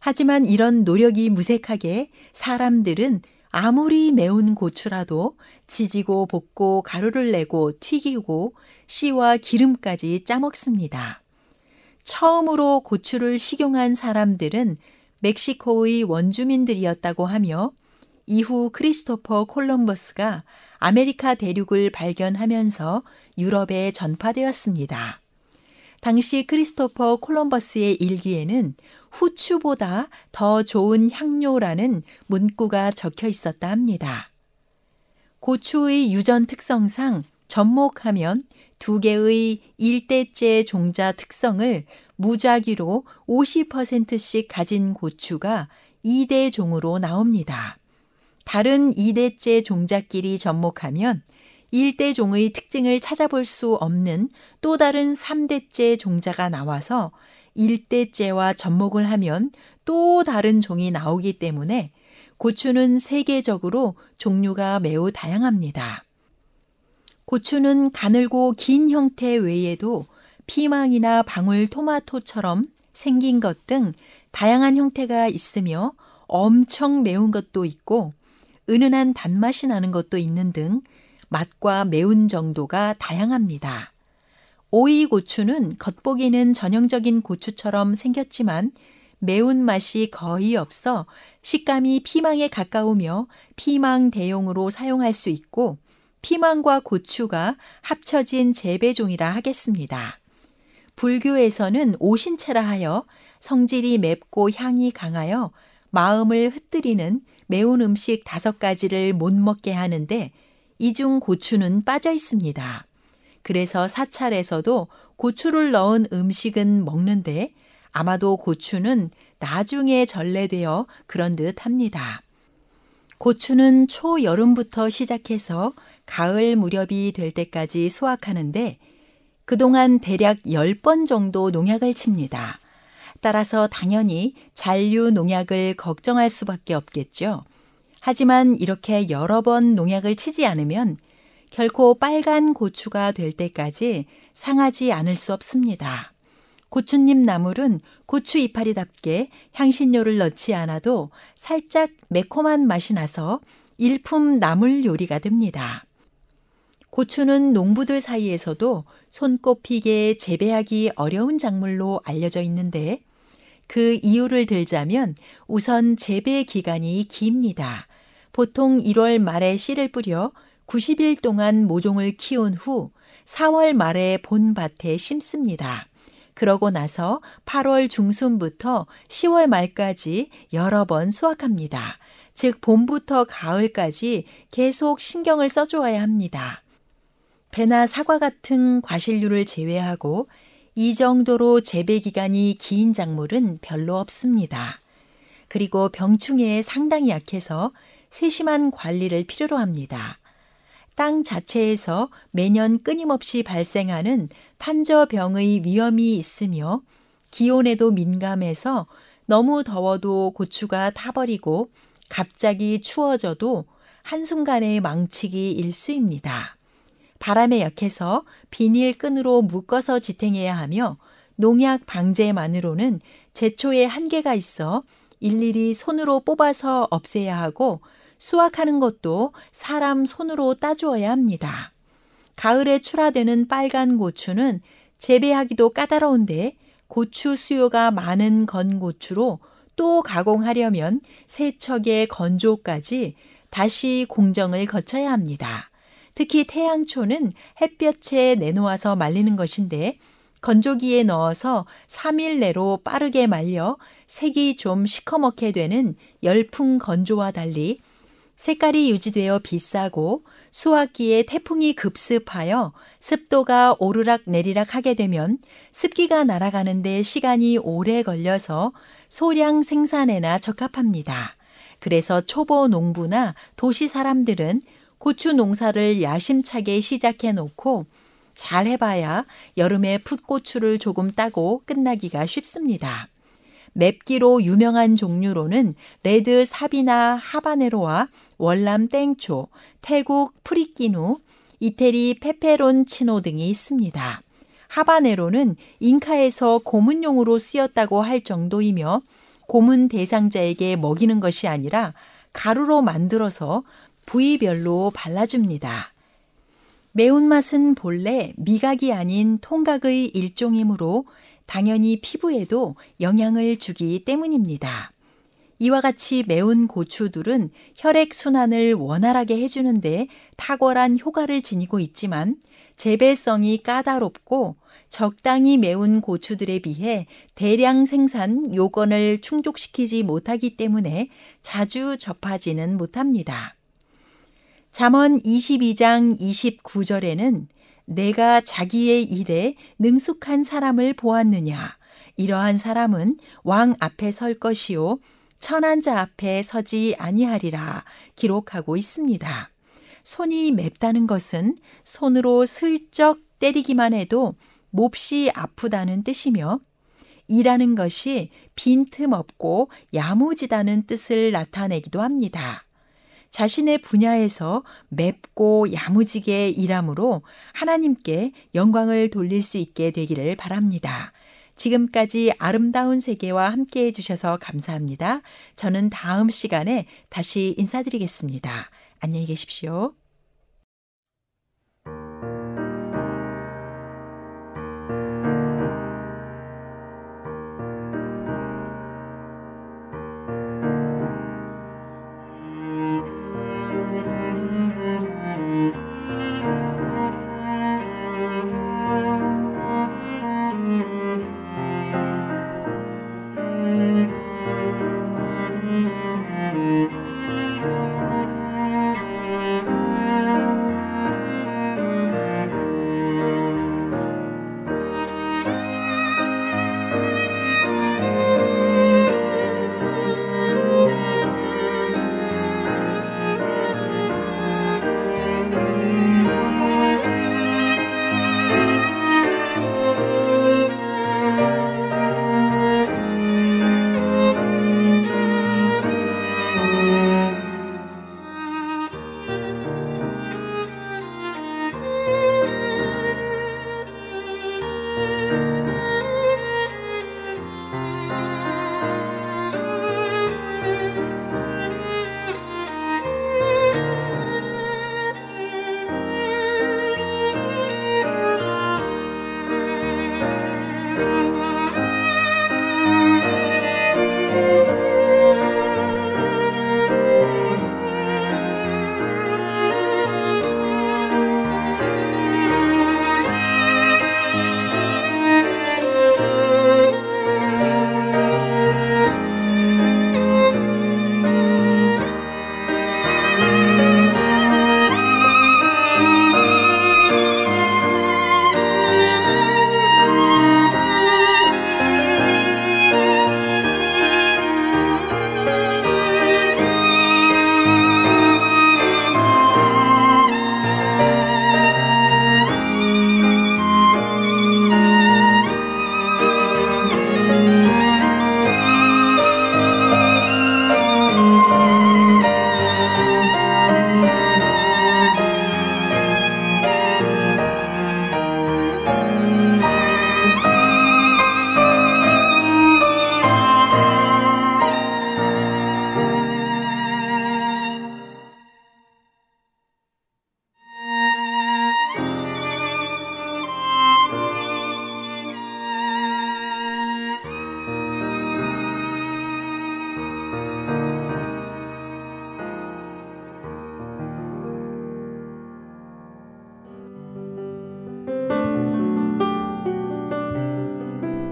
하지만 이런 노력이 무색하게 사람들은 아무리 매운 고추라도 지지고 볶고 가루를 내고 튀기고 씨와 기름까지 짜먹습니다. 처음으로 고추를 식용한 사람들은 멕시코의 원주민들이었다고 하며 이후 크리스토퍼 콜럼버스가 아메리카 대륙을 발견하면서 유럽에 전파되었습니다. 당시 크리스토퍼 콜럼버스의 일기에는 후추보다 더 좋은 향료라는 문구가 적혀 있었다 합니다. 고추의 유전 특성상 접목하면 두 개의 일대째 종자 특성을 무작위로 50%씩 가진 고추가 2대 종으로 나옵니다. 다른 2대째 종자끼리 접목하면 1대 종의 특징을 찾아볼 수 없는 또 다른 3대째 종자가 나와서 1대째와 접목을 하면 또 다른 종이 나오기 때문에 고추는 세계적으로 종류가 매우 다양합니다. 고추는 가늘고 긴 형태 외에도 피망이나 방울 토마토처럼 생긴 것 등 다양한 형태가 있으며 엄청 매운 것도 있고 은은한 단맛이 나는 것도 있는 등 맛과 매운 정도가 다양합니다. 오이 고추는 겉보기는 전형적인 고추처럼 생겼지만 매운맛이 거의 없어 식감이 피망에 가까우며 피망 대용으로 사용할 수 있고 피망과 고추가 합쳐진 재배종이라 하겠습니다. 불교에서는 오신채라 하여 성질이 맵고 향이 강하여 마음을 흩뜨리는 매운 음식 다섯 가지를 못 먹게 하는데 이중 고추는 빠져 있습니다. 그래서 사찰에서도 고추를 넣은 음식은 먹는데 아마도 고추는 나중에 전래되어 그런 듯 합니다. 고추는 초여름부터 시작해서 가을 무렵이 될 때까지 수확하는데 그동안 대략 10번 정도 농약을 칩니다. 따라서 당연히 잔류 농약을 걱정할 수밖에 없겠죠. 하지만 이렇게 여러 번 농약을 치지 않으면 결코 빨간 고추가 될 때까지 상하지 않을 수 없습니다. 고추잎 나물은 고추 이파리답게 향신료를 넣지 않아도 살짝 매콤한 맛이 나서 일품 나물 요리가 됩니다. 고추는 농부들 사이에서도 손꼽히게 재배하기 어려운 작물로 알려져 있는데 그 이유를 들자면 우선 재배 기간이 깁니다. 보통 1월 말에 씨를 뿌려 90일 동안 모종을 키운 후 4월 말에 본밭에 심습니다. 그러고 나서 8월 중순부터 10월 말까지 여러 번 수확합니다. 즉, 봄부터 가을까지 계속 신경을 써주어야 합니다. 배나 사과 같은 과실류를 제외하고 이 정도로 재배 기간이 긴 작물은 별로 없습니다. 그리고 병충해에 상당히 약해서 세심한 관리를 필요로 합니다. 땅 자체에서 매년 끊임없이 발생하는 탄저병의 위험이 있으며 기온에도 민감해서 너무 더워도 고추가 타버리고 갑자기 추워져도 한순간에 망치기 일수입니다. 바람에 약해서 비닐끈으로 묶어서 지탱해야 하며 농약 방제만으로는 제초에 한계가 있어 일일이 손으로 뽑아서 없애야 하고 수확하는 것도 사람 손으로 따주어야 합니다. 가을에 출하되는 빨간 고추는 재배하기도 까다로운데 고추 수요가 많은 건고추로 또 가공하려면 세척의 건조까지 다시 공정을 거쳐야 합니다. 특히 태양초는 햇볕에 내놓아서 말리는 것인데 건조기에 넣어서 3일 내로 빠르게 말려 색이 좀 시커멓게 되는 열풍 건조와 달리 색깔이 유지되어 비싸고 수확기에 태풍이 급습하여 습도가 오르락 내리락 하게 되면 습기가 날아가는데 시간이 오래 걸려서 소량 생산에나 적합합니다. 그래서 초보 농부나 도시 사람들은 고추 농사를 야심차게 시작해 놓고 잘 해봐야 여름에 풋고추를 조금 따고 끝나기가 쉽습니다. 맵기로 유명한 종류로는 레드 사비나 하바네로와 월남 땡초, 태국 프리끼누, 이태리 페페론치노 등이 있습니다. 하바네로는 잉카에서 고문용으로 쓰였다고 할 정도이며 고문 대상자에게 먹이는 것이 아니라 가루로 만들어서 부위별로 발라줍니다. 매운맛은 본래 미각이 아닌 통각의 일종이므로 당연히 피부에도 영향을 주기 때문입니다. 이와 같이 매운 고추들은 혈액순환을 원활하게 해주는데 탁월한 효과를 지니고 있지만 재배성이 까다롭고 적당히 매운 고추들에 비해 대량 생산 요건을 충족시키지 못하기 때문에 자주 접하지는 못합니다. 잠언 22장 29절에는 내가 자기의 일에 능숙한 사람을 보았느냐. 이러한 사람은 왕 앞에 설 것이요. 천한 자 앞에 서지 아니하리라 기록하고 있습니다. 손이 맵다는 것은 손으로 슬쩍 때리기만 해도 몹시 아프다는 뜻이며 일하는 것이 빈틈없고 야무지다는 뜻을 나타내기도 합니다. 자신의 분야에서 맵고 야무지게 일함으로 하나님께 영광을 돌릴 수 있게 되기를 바랍니다. 지금까지 아름다운 세계와 함께 해주셔서 감사합니다. 저는 다음 시간에 다시 인사드리겠습니다. 안녕히 계십시오.